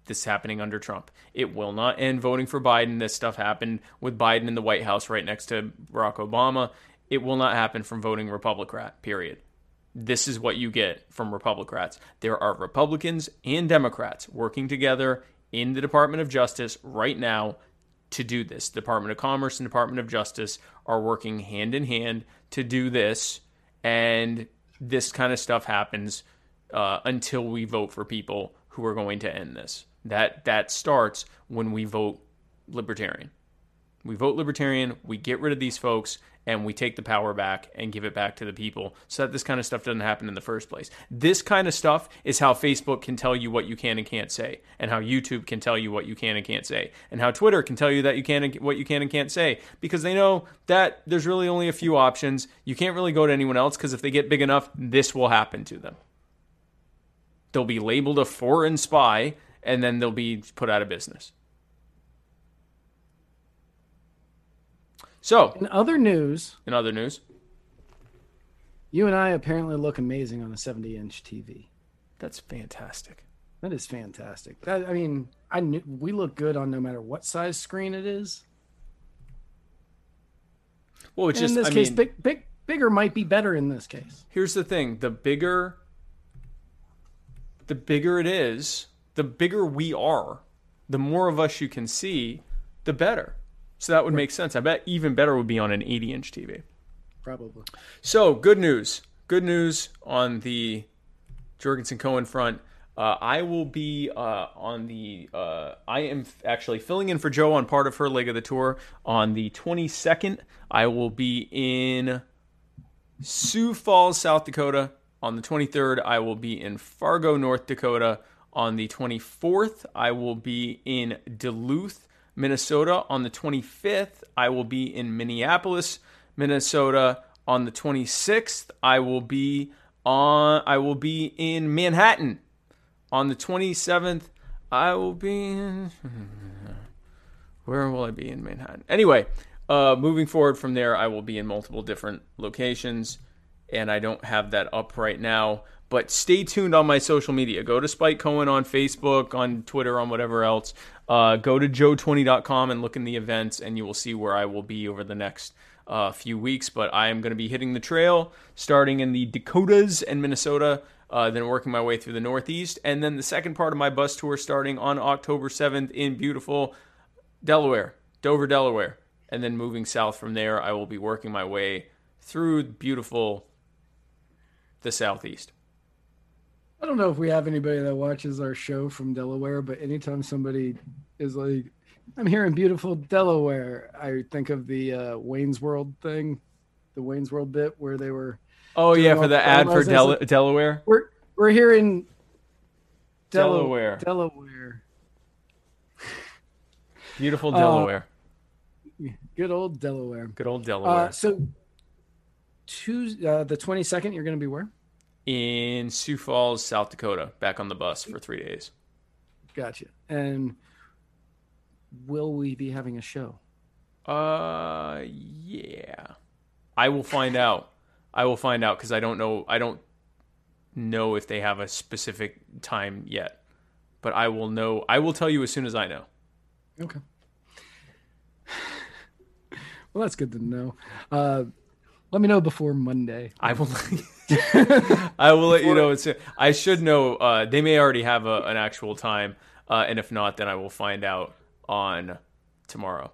This is happening under Trump. It will not end voting for Biden. This stuff happened with Biden in the White House right next to Barack Obama. It will not happen from voting Republican, period. This is what you get from Republicrats. There are Republicans and Democrats working together in the Department of Justice right now to do this. The Department of Commerce and Department of Justice are working hand in hand to do this, and this kind of stuff happens uh, until we vote for people who are going to end this. That that starts when we vote libertarian. We vote libertarian, we get rid of these folks, and we take the power back and give it back to the people so that this kind of stuff doesn't happen in the first place. This kind of stuff is how Facebook can tell you what you can and can't say, and how YouTube can tell you what you can and can't say, and how Twitter can tell you that you can and what you can and can't say because they know that there's really only a few options. You can't really go to anyone else because if they get big enough, this will happen to them. They'll be labeled a foreign spy and then they'll be put out of business. So, In other news, in other news, you and I apparently look amazing on a 70 inch TV. that's fantastic. That is fantastic. That, I mean, I knew we look good on no matter what size screen it is. Well, it's in just this I case, mean, big, big, bigger might be better in this case. here's the thing: the bigger, the bigger it is, the bigger we are, the more of us you can see, the better. So that would make sense. I bet even better would be on an 80 inch TV. Probably. So, good news. Good news on the Jorgensen Cohen front. Uh, I will be uh, on the. Uh, I am f- actually filling in for Jo on part of her leg of the tour on the 22nd. I will be in Sioux Falls, South Dakota. On the 23rd, I will be in Fargo, North Dakota. On the 24th, I will be in Duluth, Minnesota. On the 25th, I will be in Minneapolis, Minnesota. On the 26th, I will be on I will be in Manhattan. On the 27th, I will be in where will I be in Manhattan? Anyway, uh, moving forward from there, I will be in multiple different locations, and I don't have that up right now. But stay tuned on my social media. Go to Spike Cohen on Facebook, on Twitter, on whatever else. Uh, go to jo20.com and look in the events, and you will see where I will be over the next uh, few weeks. But I am going to be hitting the trail, starting in the Dakotas and Minnesota, uh, then working my way through the Northeast, and then the second part of my bus tour starting on October 7th in beautiful Delaware, Dover, Delaware, and then moving south from there. I will be working my way through beautiful the southeast. I don't know if we have anybody that watches our show from Delaware, but anytime somebody is like, I'm here in beautiful Delaware, I think of the uh, Wayne's World thing, the Wayne's World bit where they were, Oh yeah, for the ad for Del- it's Delaware. we're, we're here in Dela- Delaware. Delaware. Beautiful Uh, Delaware. Good old Delaware. Good old Delaware. Uh, so, Tuesday, uh, the 22nd, you're going to be where? In Sioux Falls, South Dakota, back on the bus for three days. Gotcha. And will we be having a show? Uh, yeah. I will find out. I will find out because I don't know. I don't know if they have a specific time yet, but I will know. I will tell you as soon as I know. Okay. Well, that's good to know. Uh, let me know before Monday. I will. I will let you know. It's. I should know. Uh, they may already have a, an actual time, uh, and if not, then I will find out on tomorrow.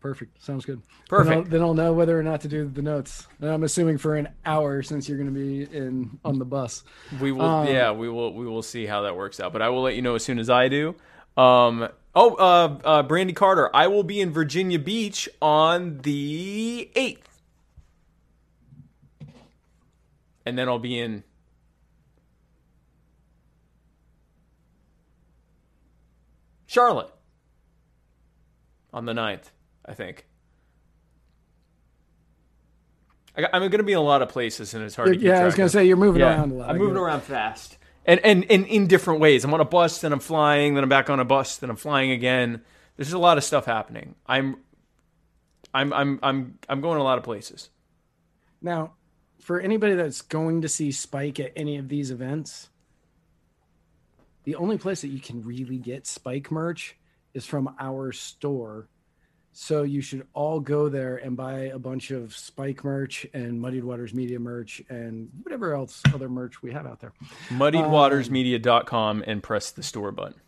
Perfect. Sounds good. Perfect. Then I'll, then I'll know whether or not to do the notes. And I'm assuming for an hour since you're going to be in on the bus. We will. Um, yeah, we will. We will see how that works out. But I will let you know as soon as I do. Um. Oh, uh, uh, Brandy Carter. I will be in Virginia Beach on the eighth, and then I'll be in. Charlotte on the 9th, I think. I I'm going to be in a lot of places, and it's hard to keep Yeah, I was going to say you're moving around a lot. I'm moving around fast. And, and and in different ways. I'm on a bus, then I'm flying, then I'm back on a bus, then I'm flying again. There's a lot of stuff happening. I'm I'm I'm I'm I'm going a lot of places. Now, for anybody that's going to see Spike at any of these events, the only place that you can really get Spike merch is from our store. So you should all go there and buy a bunch of Spike merch and Muddied Waters Media merch and whatever else other merch we have out there. Muddiedwatersmedia.com and press the store button.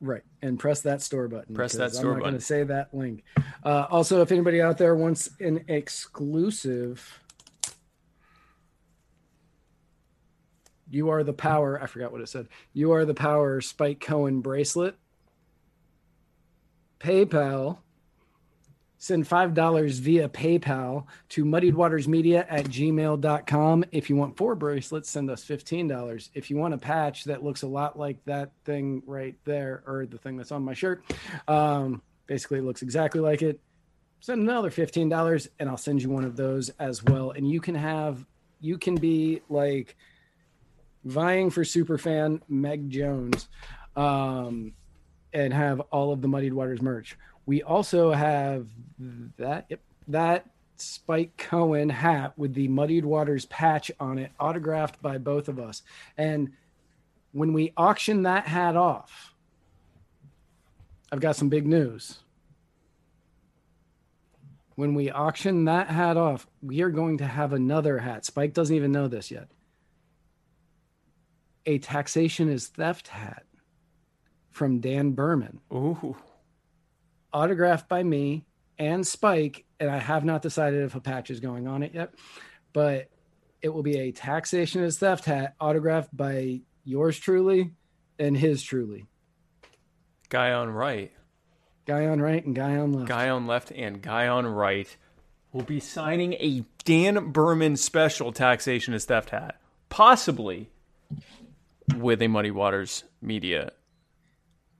Right. And press that store button. Press that store I'm not going to say that link. Uh, also, if anybody out there wants an exclusive, you are the power. I forgot what it said. You are the power Spike Cohen bracelet. PayPal send $5 via PayPal to muddiedwatersmedia at gmail.com. If you want four bracelets, send us $15. If you want a patch that looks a lot like that thing right there, or the thing that's on my shirt, um, basically it looks exactly like it, send another $15 and I'll send you one of those as well. And you can have, you can be like vying for superfan Meg Jones um, and have all of the Muddied Waters merch. We also have that yep, that Spike Cohen hat with the Muddied Waters patch on it, autographed by both of us. And when we auction that hat off, I've got some big news. When we auction that hat off, we are going to have another hat. Spike doesn't even know this yet. A taxation is theft hat from Dan Berman. Ooh. Autographed by me and Spike, and I have not decided if a patch is going on it yet, but it will be a taxation is theft hat autographed by yours truly and his truly. Guy on right. Guy on right and guy on left. Guy on left and guy on right will be signing a Dan Berman special taxation is theft hat, possibly with a Muddy Waters media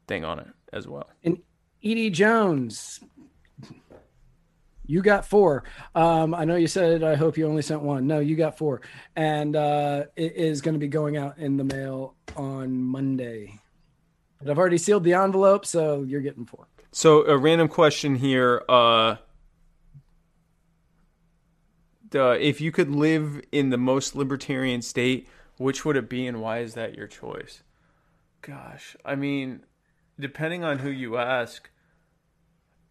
thing on it as well. And Edie Jones, you got four. Um, I know you said I hope you only sent one. No, you got four, and uh, it is going to be going out in the mail on Monday. But I've already sealed the envelope, so you're getting four. So a random question here: uh, if you could live in the most libertarian state, which would it be, and why is that your choice? Gosh, I mean, depending on who you ask,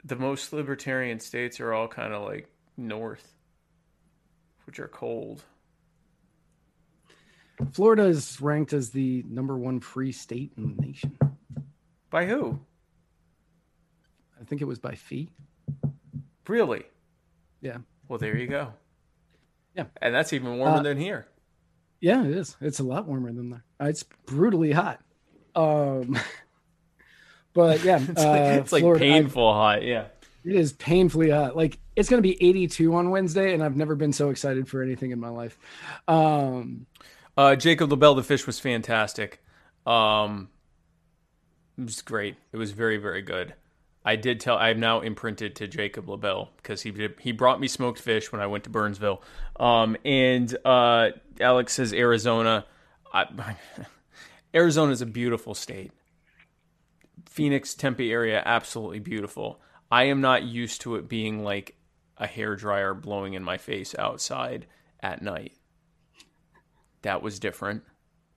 the most libertarian states are all kind of like north, which are cold. Florida is ranked as the number one free state in the nation. By who? I think it was by fee. Really? Yeah. Well, there you go. Yeah. And that's even warmer Uh, than here. Yeah, it is. It's a lot warmer than there. It's brutally hot. Um, but yeah, It's like, uh, it's like Florida- I- painful hot. Yeah. It is painfully hot. Like it's going to be 82 on Wednesday, and I've never been so excited for anything in my life. Um, Uh, Jacob LaBelle, the fish was fantastic. Um, it was great. It was very, very good. I did tell. I'm now imprinted to Jacob LaBelle because he did, he brought me smoked fish when I went to Burnsville. Um, and uh, Alex says Arizona. I, Arizona is a beautiful state. Phoenix, Tempe area, absolutely beautiful. I am not used to it being like a hair dryer blowing in my face outside at night. That was different.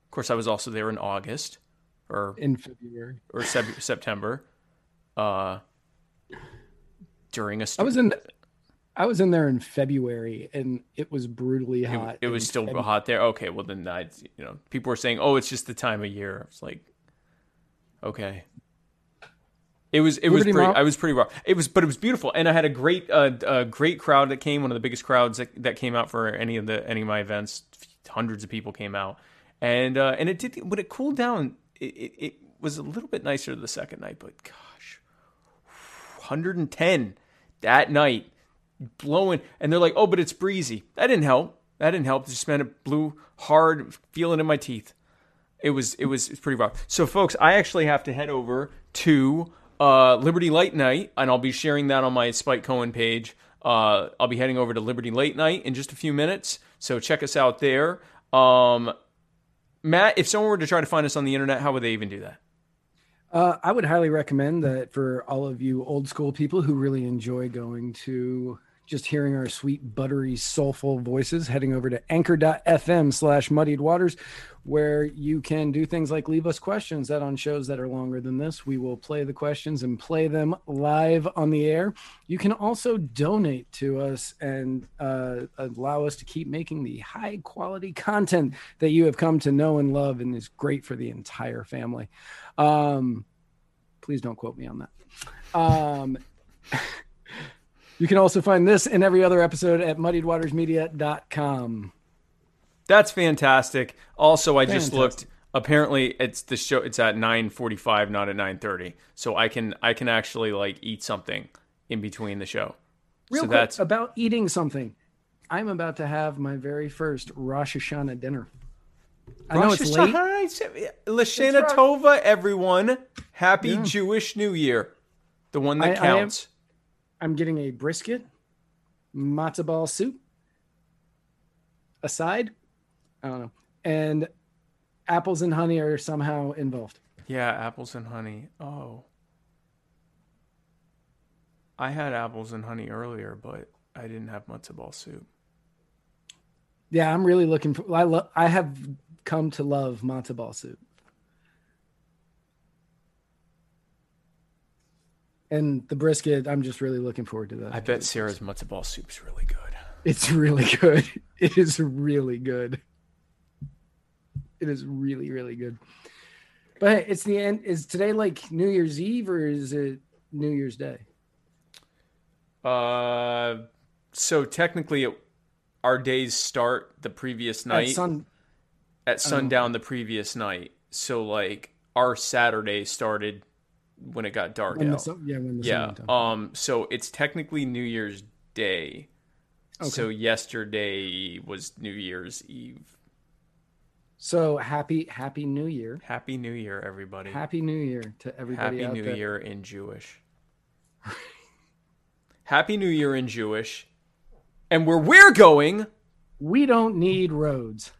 Of course, I was also there in August or in February, or sep- September. Uh, during a I st- was in. I was in there in February, and it was brutally hot. it was still Feb- hot there. Okay, well then I, you know, people were saying, "Oh, it's just the time of year." It's like, okay. It was it was pretty. Mall- I was pretty rough. It was, but it was beautiful, and I had a great uh, a great crowd that came. One of the biggest crowds that, that came out for any of the any of my events. Hundreds of people came out, and uh, and it did when it cooled down. It, it, it was a little bit nicer the second night, but gosh, 110 that night, blowing, and they're like, "Oh, but it's breezy." That didn't help. That didn't help. Just meant it blew hard, feeling in my teeth. It was it was it's pretty rough. So, folks, I actually have to head over to uh, Liberty Late Night, and I'll be sharing that on my Spike Cohen page. Uh, I'll be heading over to Liberty Late Night in just a few minutes, so check us out there. Um, Matt, if someone were to try to find us on the internet, how would they even do that? Uh, I would highly recommend that for all of you old school people who really enjoy going to just hearing our sweet, buttery, soulful voices, heading over to anchor.fm slash muddied waters, where you can do things like leave us questions that on shows that are longer than this, we will play the questions and play them live on the air. You can also donate to us and uh, allow us to keep making the high quality content that you have come to know and love and is great for the entire family. Um, please don't quote me on that. Um, you can also find this and every other episode at muddiedwatersmedia.com. That's fantastic. Also, I just looked. Apparently, it's the show. It's at nine forty-five, not at nine thirty. So I can I can actually like eat something in between the show. Real so quick that's about eating something. I'm about to have my very first Rosh Hashanah dinner. I know Rosh it's late. Hashanah, uh, Lashana Tova, everyone. Happy Yeah. Jewish New Year. The one that I- I am- counts. I'm getting a brisket, matzo ball soup, a side, I don't know, and apples and honey are somehow involved. yeah, apples and honey. Oh. I had apples and honey earlier, but I didn't have matzo ball soup. Yeah, I'm really looking for. I lo- I have come to love matzo ball soup, and the brisket. I'm just really looking forward to that. I bet Sarah's matzo ball soup's really good. It's really good. It is really good. It is really, really good. But hey, it's the end. Is today like New Year's Eve or is it New Year's Day? Uh, so technically, it, our days start the previous At night sun, at sundown the previous night. So like our Saturday started when it got dark when out. sun, yeah, when the yeah. sun. Um. So it's technically New Year's Day. So yesterday was New Year's Eve. So happy, happy New Year. Happy New Year, everybody. Happy New Year to everybody Happy New there. Year in Jewish. Happy New Year in Jewish. And where we're going, We don't need roads.